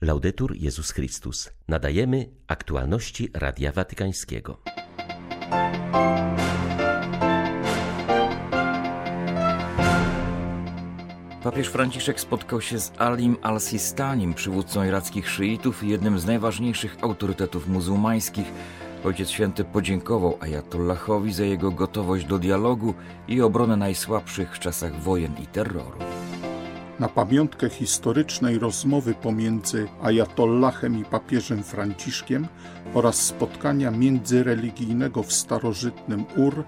Laudetur Jezus Chrystus. Nadajemy aktualności Radia Watykańskiego. Papież Franciszek spotkał się z Alim al-Sistanim, przywódcą irackich szyitów i jednym z najważniejszych autorytetów muzułmańskich. Ojciec Święty podziękował Ayatollahowi za jego gotowość do dialogu i obronę najsłabszych w czasach wojen i terroru na pamiątkę historycznej rozmowy pomiędzy Ajatollahem i papieżem Franciszkiem oraz spotkania międzyreligijnego w starożytnym Ur,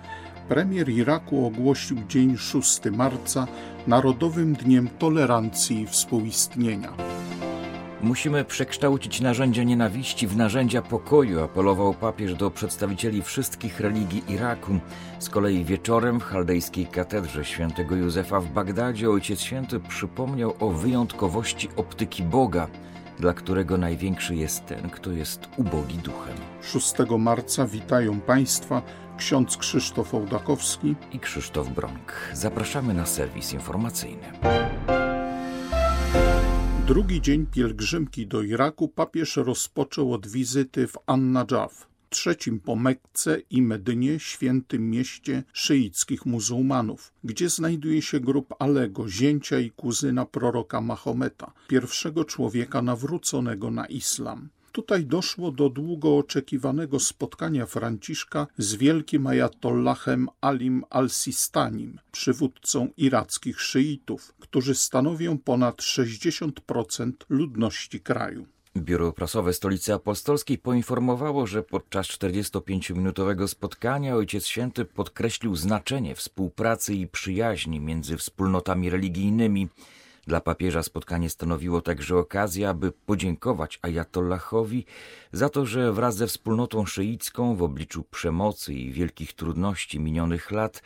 premier Iraku ogłosił dzień 6 marca Narodowym Dniem Tolerancji i Współistnienia. Musimy przekształcić narzędzia nienawiści w narzędzia pokoju, apelował papież do przedstawicieli wszystkich religii Iraku. Z kolei wieczorem w chaldejskiej katedrze świętego Józefa w Bagdadzie Ojciec Święty przypomniał o wyjątkowości optyki Boga, dla którego największy jest ten, kto jest ubogi duchem. 6 marca witają Państwa ksiądz Krzysztof Ołdakowski i Krzysztof Bronk. Zapraszamy na serwis informacyjny. Drugi dzień pielgrzymki do Iraku papież rozpoczął od wizyty w An-Najaf, trzecim po Mekce i Medynie świętym mieście szyickich muzułmanów, gdzie znajduje się grup Alego, zięcia i kuzyna proroka Mahometa, pierwszego człowieka nawróconego na islam. Tutaj doszło do długo oczekiwanego spotkania Franciszka z wielkim ajatollahem Alim al-Sistanim, przywódcą irackich szyitów, którzy stanowią ponad 60% ludności kraju. Biuro Prasowe Stolicy Apostolskiej poinformowało, że podczas 45-minutowego spotkania Ojciec Święty podkreślił znaczenie współpracy i przyjaźni między wspólnotami religijnymi. Dla papieża spotkanie stanowiło także okazję, aby podziękować Ajatollahowi za to, że wraz ze wspólnotą szyicką w obliczu przemocy i wielkich trudności minionych lat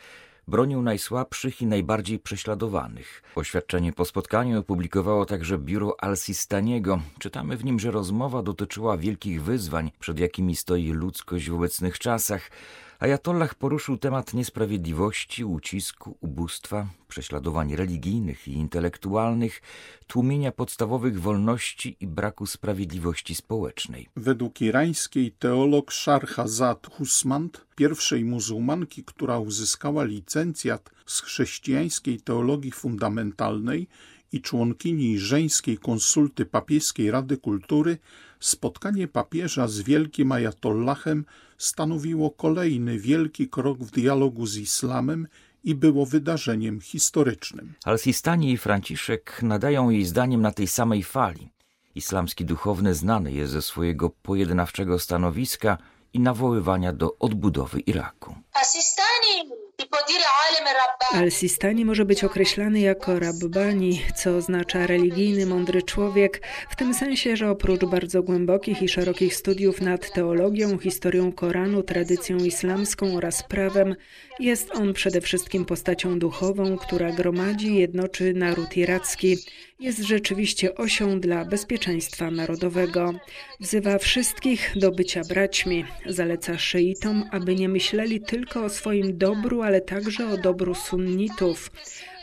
bronił najsłabszych i najbardziej prześladowanych. Oświadczenie po spotkaniu opublikowało także biuro Al-Sistaniego. Czytamy w nim, że rozmowa dotyczyła wielkich wyzwań, przed jakimi stoi ludzkość w obecnych czasach, Ajatollah poruszył temat niesprawiedliwości, ucisku, ubóstwa, prześladowań religijnych i intelektualnych, tłumienia podstawowych wolności i braku sprawiedliwości społecznej. Według irańskiej teolog Sharhazad Husmand, pierwszej muzułmanki, która uzyskała licencjat z chrześcijańskiej teologii fundamentalnej i członkini żeńskiej konsulty papieskiej Rady Kultury, spotkanie papieża z wielkim ajatollahem stanowiło kolejny wielki krok w dialogu z islamem i było wydarzeniem historycznym. Al-Sistani i Franciszek nadają jej zdaniem na tej samej fali. Islamski duchowny znany jest ze swojego pojednawczego stanowiska i nawoływania do odbudowy Iraku. Al-Sistani może być określany jako Rabbani, co oznacza religijny, mądry człowiek, w tym sensie, że oprócz bardzo głębokich i szerokich studiów nad teologią, historią Koranu, tradycją islamską oraz prawem, jest on przede wszystkim postacią duchową, która gromadzi i jednoczy naród iracki. Jest rzeczywiście osią dla bezpieczeństwa narodowego. Wzywa wszystkich do bycia braćmi. Zaleca szyitom, aby nie myśleli tylko o swoim dobru, ale także o dobru sunnitów.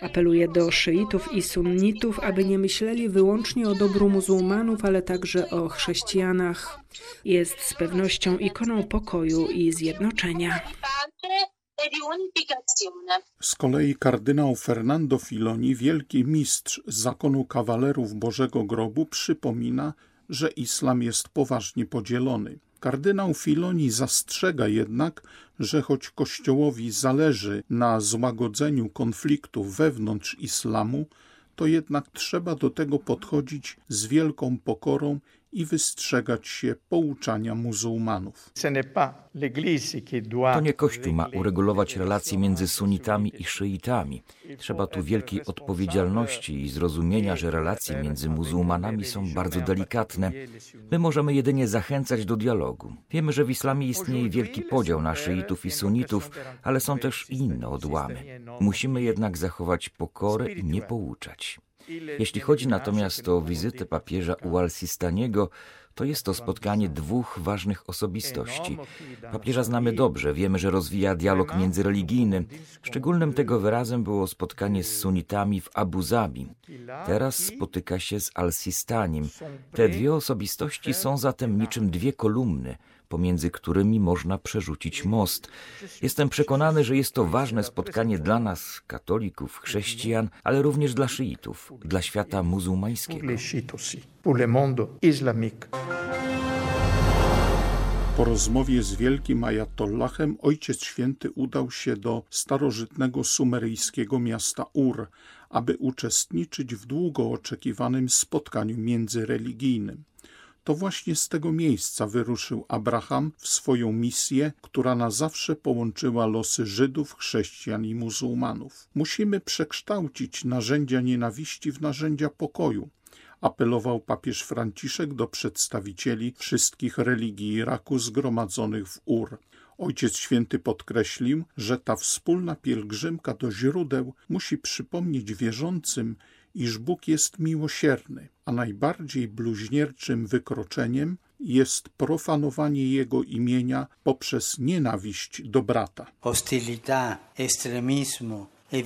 Apeluje do szyitów i sunnitów, aby nie myśleli wyłącznie o dobru muzułmanów, ale także o chrześcijanach. Jest z pewnością ikoną pokoju i zjednoczenia. Z kolei kardynał Fernando Filoni, wielki mistrz zakonu kawalerów Bożego Grobu, przypomina, że islam jest poważnie podzielony. Kardynał Filoni zastrzega jednak, że choć Kościołowi zależy na złagodzeniu konfliktów wewnątrz islamu, to jednak trzeba do tego podchodzić z wielką pokorą i wystrzegać się pouczania muzułmanów. To nie Kościół ma uregulować relacje między sunitami i szyitami. Trzeba tu wielkiej odpowiedzialności i zrozumienia, że relacje między muzułmanami są bardzo delikatne. My możemy jedynie zachęcać do dialogu. Wiemy, że w islamie istnieje wielki podział na szyitów i sunitów, ale są też inne odłamy. Musimy jednak zachować pokorę i nie pouczać. Jeśli chodzi natomiast o wizytę papieża u Al-Sistaniego, To jest to spotkanie dwóch ważnych osobistości. Papieża znamy dobrze, wiemy, że rozwija dialog międzyreligijny. Szczególnym tego wyrazem było spotkanie z sunitami w Abu Zabi. Teraz spotyka się z Al-Sistanim. Te dwie osobistości są zatem niczym dwie kolumny, pomiędzy którymi można przerzucić most. Jestem przekonany, że jest to ważne spotkanie dla nas, katolików, chrześcijan, ale również dla szyitów, dla świata muzułmańskiego. Po rozmowie z wielkim ajatollahem Ojciec Święty udał się do starożytnego sumeryjskiego miasta Ur, aby uczestniczyć w długo oczekiwanym spotkaniu międzyreligijnym. To właśnie z tego miejsca wyruszył Abraham w swoją misję, która na zawsze połączyła losy Żydów, chrześcijan i muzułmanów. Musimy przekształcić narzędzia nienawiści w narzędzia pokoju, apelował papież Franciszek do przedstawicieli wszystkich religii Iraku zgromadzonych w Ur. Ojciec Święty podkreślił, że ta wspólna pielgrzymka do źródeł musi przypomnieć wierzącym, iż Bóg jest miłosierny, a najbardziej bluźnierczym wykroczeniem jest profanowanie Jego imienia poprzez nienawiść do brata. Hostilità, extremismo, e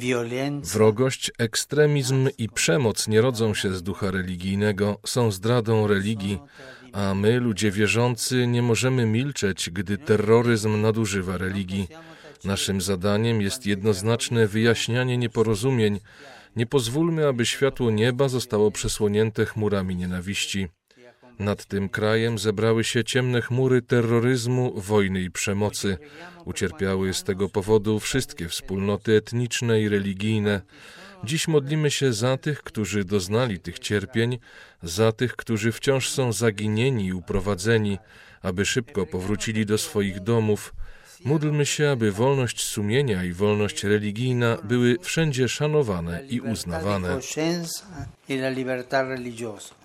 Wrogość, ekstremizm i przemoc nie rodzą się z ducha religijnego, są zdradą religii, a my, ludzie wierzący, nie możemy milczeć, gdy terroryzm nadużywa religii. Naszym zadaniem jest jednoznaczne wyjaśnianie nieporozumień, nie pozwólmy, aby światło nieba zostało przesłonięte chmurami nienawiści. Nad tym krajem zebrały się ciemne chmury terroryzmu, wojny i przemocy. Ucierpiały z tego powodu wszystkie wspólnoty etniczne i religijne. Dziś modlimy się za tych, którzy doznali tych cierpień, za tych, którzy wciąż są zaginieni i uprowadzeni, aby szybko powrócili do swoich domów, Módlmy się, aby wolność sumienia i wolność religijna były wszędzie szanowane i uznawane.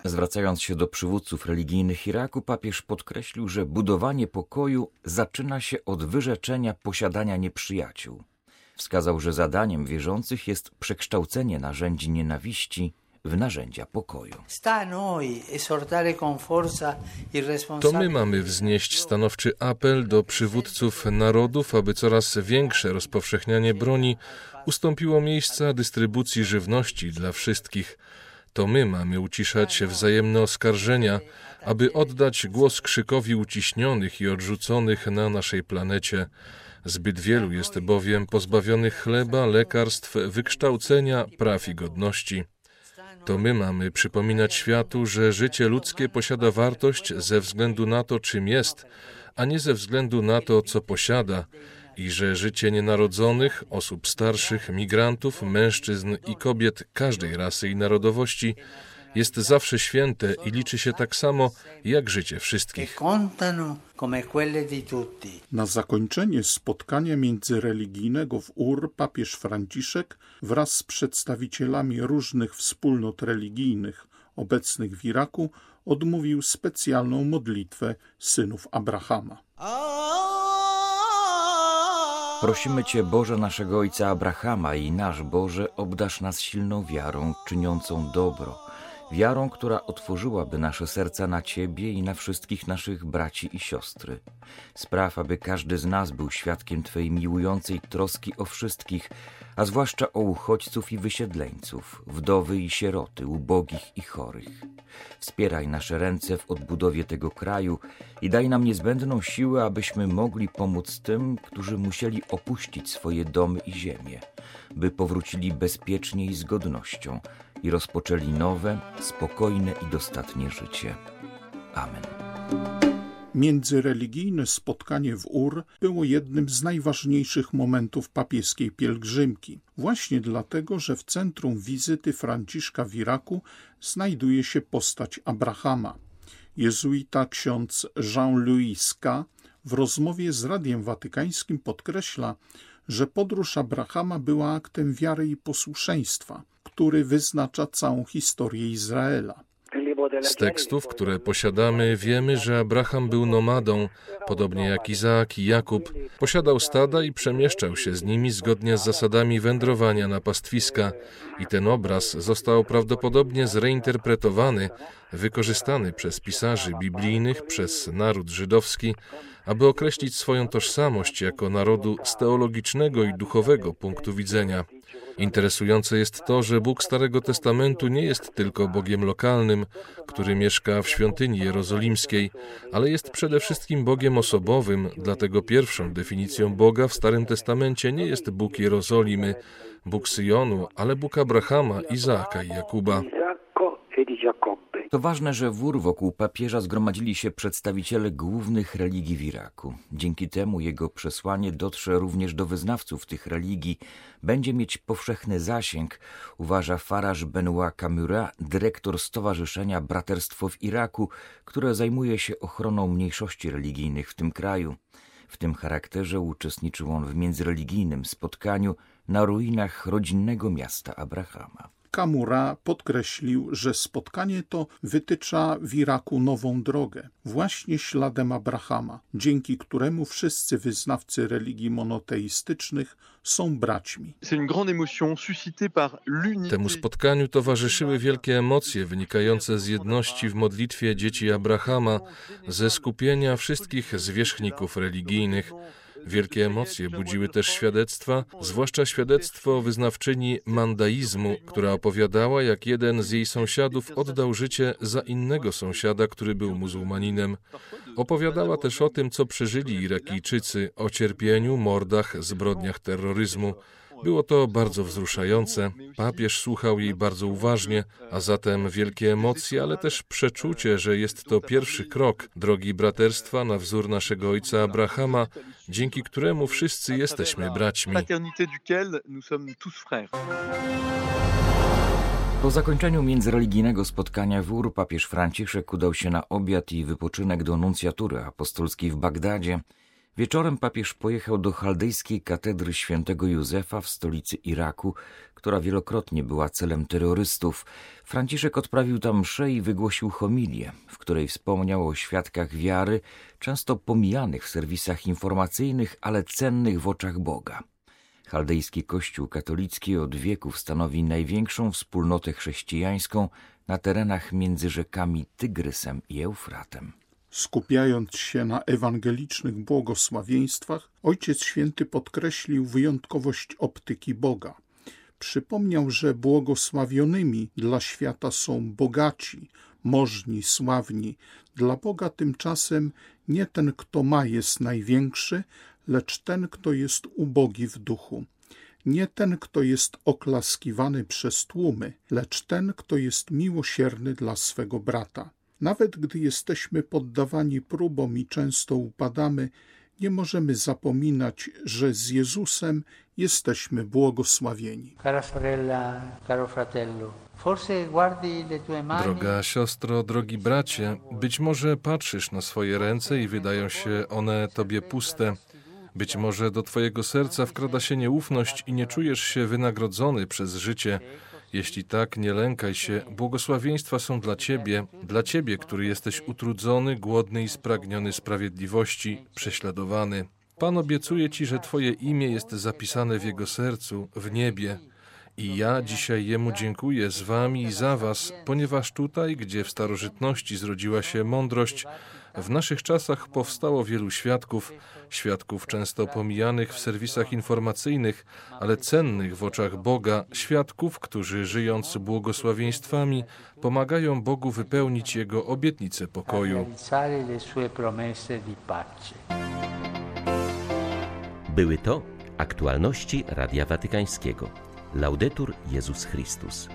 Zwracając się do przywódców religijnych Iraku, papież podkreślił, że budowanie pokoju zaczyna się od wyrzeczenia posiadania nieprzyjaciół. Wskazał, że zadaniem wierzących jest przekształcenie narzędzi nienawiści w narzędzia pokoju. To my mamy wznieść stanowczy apel do przywódców narodów, aby coraz większe rozpowszechnianie broni ustąpiło miejsca dystrybucji żywności dla wszystkich. To my mamy uciszać wzajemne oskarżenia, aby oddać głos krzykowi uciśnionych i odrzuconych na naszej planecie. Zbyt wielu jest bowiem pozbawionych chleba, lekarstw, wykształcenia, praw i godności. To my mamy przypominać światu, że życie ludzkie posiada wartość ze względu na to, czym jest, a nie ze względu na to, co posiada, i że życie nienarodzonych, osób starszych, migrantów, mężczyzn i kobiet każdej rasy i narodowości jest zawsze święte i liczy się tak samo jak życie wszystkich. Na zakończenie spotkania międzyreligijnego w Ur papież Franciszek wraz z przedstawicielami różnych wspólnot religijnych obecnych w Iraku odmówił specjalną modlitwę synów Abrahama. Prosimy Cię, Boże naszego Ojca Abrahama i nasz Boże, obdasz nas silną wiarą, czyniącą dobro wiarą, która otworzyłaby nasze serca na Ciebie i na wszystkich naszych braci i siostry. Spraw, aby każdy z nas był świadkiem Twojej miłującej troski o wszystkich, a zwłaszcza o uchodźców i wysiedleńców, wdowy i sieroty, ubogich i chorych. Wspieraj nasze ręce w odbudowie tego kraju i daj nam niezbędną siłę, abyśmy mogli pomóc tym, którzy musieli opuścić swoje domy i ziemię, by powrócili bezpiecznie i z godnością, i rozpoczęli nowe, spokojne i dostatnie życie. Amen. Międzyreligijne spotkanie w Ur było jednym z najważniejszych momentów papieskiej pielgrzymki, właśnie dlatego, że w centrum wizyty Franciszka w Iraku znajduje się postać Abrahama. Jezuita ksiądz Jean-Louis K. w rozmowie z Radiem Watykańskim podkreśla, że podróż Abrahama była aktem wiary i posłuszeństwa, który wyznacza całą historię Izraela. Z tekstów, które posiadamy, wiemy, że Abraham był nomadą, podobnie jak Izaak i Jakub. Posiadał stada i przemieszczał się z nimi zgodnie z zasadami wędrowania na pastwiska. I ten obraz został prawdopodobnie zreinterpretowany, wykorzystany przez pisarzy biblijnych, przez naród żydowski, aby określić swoją tożsamość jako narodu z teologicznego i duchowego punktu widzenia. Interesujące jest to, że Bóg Starego Testamentu nie jest tylko Bogiem lokalnym, który mieszka w świątyni jerozolimskiej, ale jest przede wszystkim Bogiem osobowym, dlatego pierwszą definicją Boga w Starym Testamencie nie jest Bóg Jerozolimy, Bóg Syjonu, ale Bóg Abrahama, Izaaka i Jakuba. To ważne, że wór wokół papieża zgromadzili się przedstawiciele głównych religii w Iraku. Dzięki temu jego przesłanie dotrze również do wyznawców tych religii, będzie mieć powszechny zasięg, uważa Faraż Benoit Kamura, dyrektor Stowarzyszenia Braterstwo w Iraku, które zajmuje się ochroną mniejszości religijnych w tym kraju. W tym charakterze uczestniczył on w międzyreligijnym spotkaniu na ruinach rodzinnego miasta Abrahama. Kamura podkreślił, że spotkanie to wytycza w Iraku nową drogę, właśnie śladem Abrahama, dzięki któremu wszyscy wyznawcy religii monoteistycznych są braćmi. Temu spotkaniu towarzyszyły wielkie emocje wynikające z jedności w modlitwie dzieci Abrahama, ze skupienia wszystkich zwierzchników religijnych, Wielkie emocje budziły też świadectwa, zwłaszcza świadectwo wyznawczyni mandaizmu, która opowiadała, jak jeden z jej sąsiadów oddał życie za innego sąsiada, który był muzułmaninem. Opowiadała też o tym, co przeżyli Irakijczycy, o cierpieniu, mordach, zbrodniach terroryzmu. Było to bardzo wzruszające. Papież słuchał jej bardzo uważnie, a zatem wielkie emocje, ale też przeczucie, że jest to pierwszy krok drogi braterstwa na wzór naszego ojca Abrahama, dzięki któremu wszyscy jesteśmy braćmi. Po zakończeniu międzyreligijnego spotkania wór papież Franciszek udał się na obiad i wypoczynek do nuncjatury apostolskiej w Bagdadzie, Wieczorem papież pojechał do chaldejskiej katedry świętego Józefa w stolicy Iraku, która wielokrotnie była celem terrorystów. Franciszek odprawił tam mszę i wygłosił homilię, w której wspomniał o świadkach wiary, często pomijanych w serwisach informacyjnych, ale cennych w oczach Boga. Chaldejski Kościół katolicki od wieków stanowi największą wspólnotę chrześcijańską na terenach między rzekami Tygrysem i Eufratem. Skupiając się na ewangelicznych błogosławieństwach, Ojciec Święty podkreślił wyjątkowość optyki Boga. Przypomniał, że błogosławionymi dla świata są bogaci, możni, sławni. Dla Boga tymczasem nie ten, kto ma, jest największy, lecz ten, kto jest ubogi w duchu. Nie ten, kto jest oklaskiwany przez tłumy, lecz ten, kto jest miłosierny dla swego brata. Nawet gdy jesteśmy poddawani próbom i często upadamy, nie możemy zapominać, że z Jezusem jesteśmy błogosławieni. Droga siostro, drogi bracie, być może patrzysz na swoje ręce i wydają się one tobie puste. Być może do twojego serca wkrada się nieufność i nie czujesz się wynagrodzony przez życie. Jeśli tak, nie lękaj się, błogosławieństwa są dla Ciebie, dla Ciebie, który jesteś utrudzony, głodny i spragniony sprawiedliwości, prześladowany. Pan obiecuje Ci, że Twoje imię jest zapisane w Jego sercu, w niebie. I ja dzisiaj Jemu dziękuję z Wami i za Was, ponieważ tutaj, gdzie w starożytności zrodziła się mądrość, w naszych czasach powstało wielu świadków, świadków często pomijanych w serwisach informacyjnych, ale cennych w oczach Boga, świadków, którzy żyjąc błogosławieństwami, pomagają Bogu wypełnić Jego obietnice pokoju. Były to aktualności Radia Watykańskiego. Laudetur Jezus Chrystus.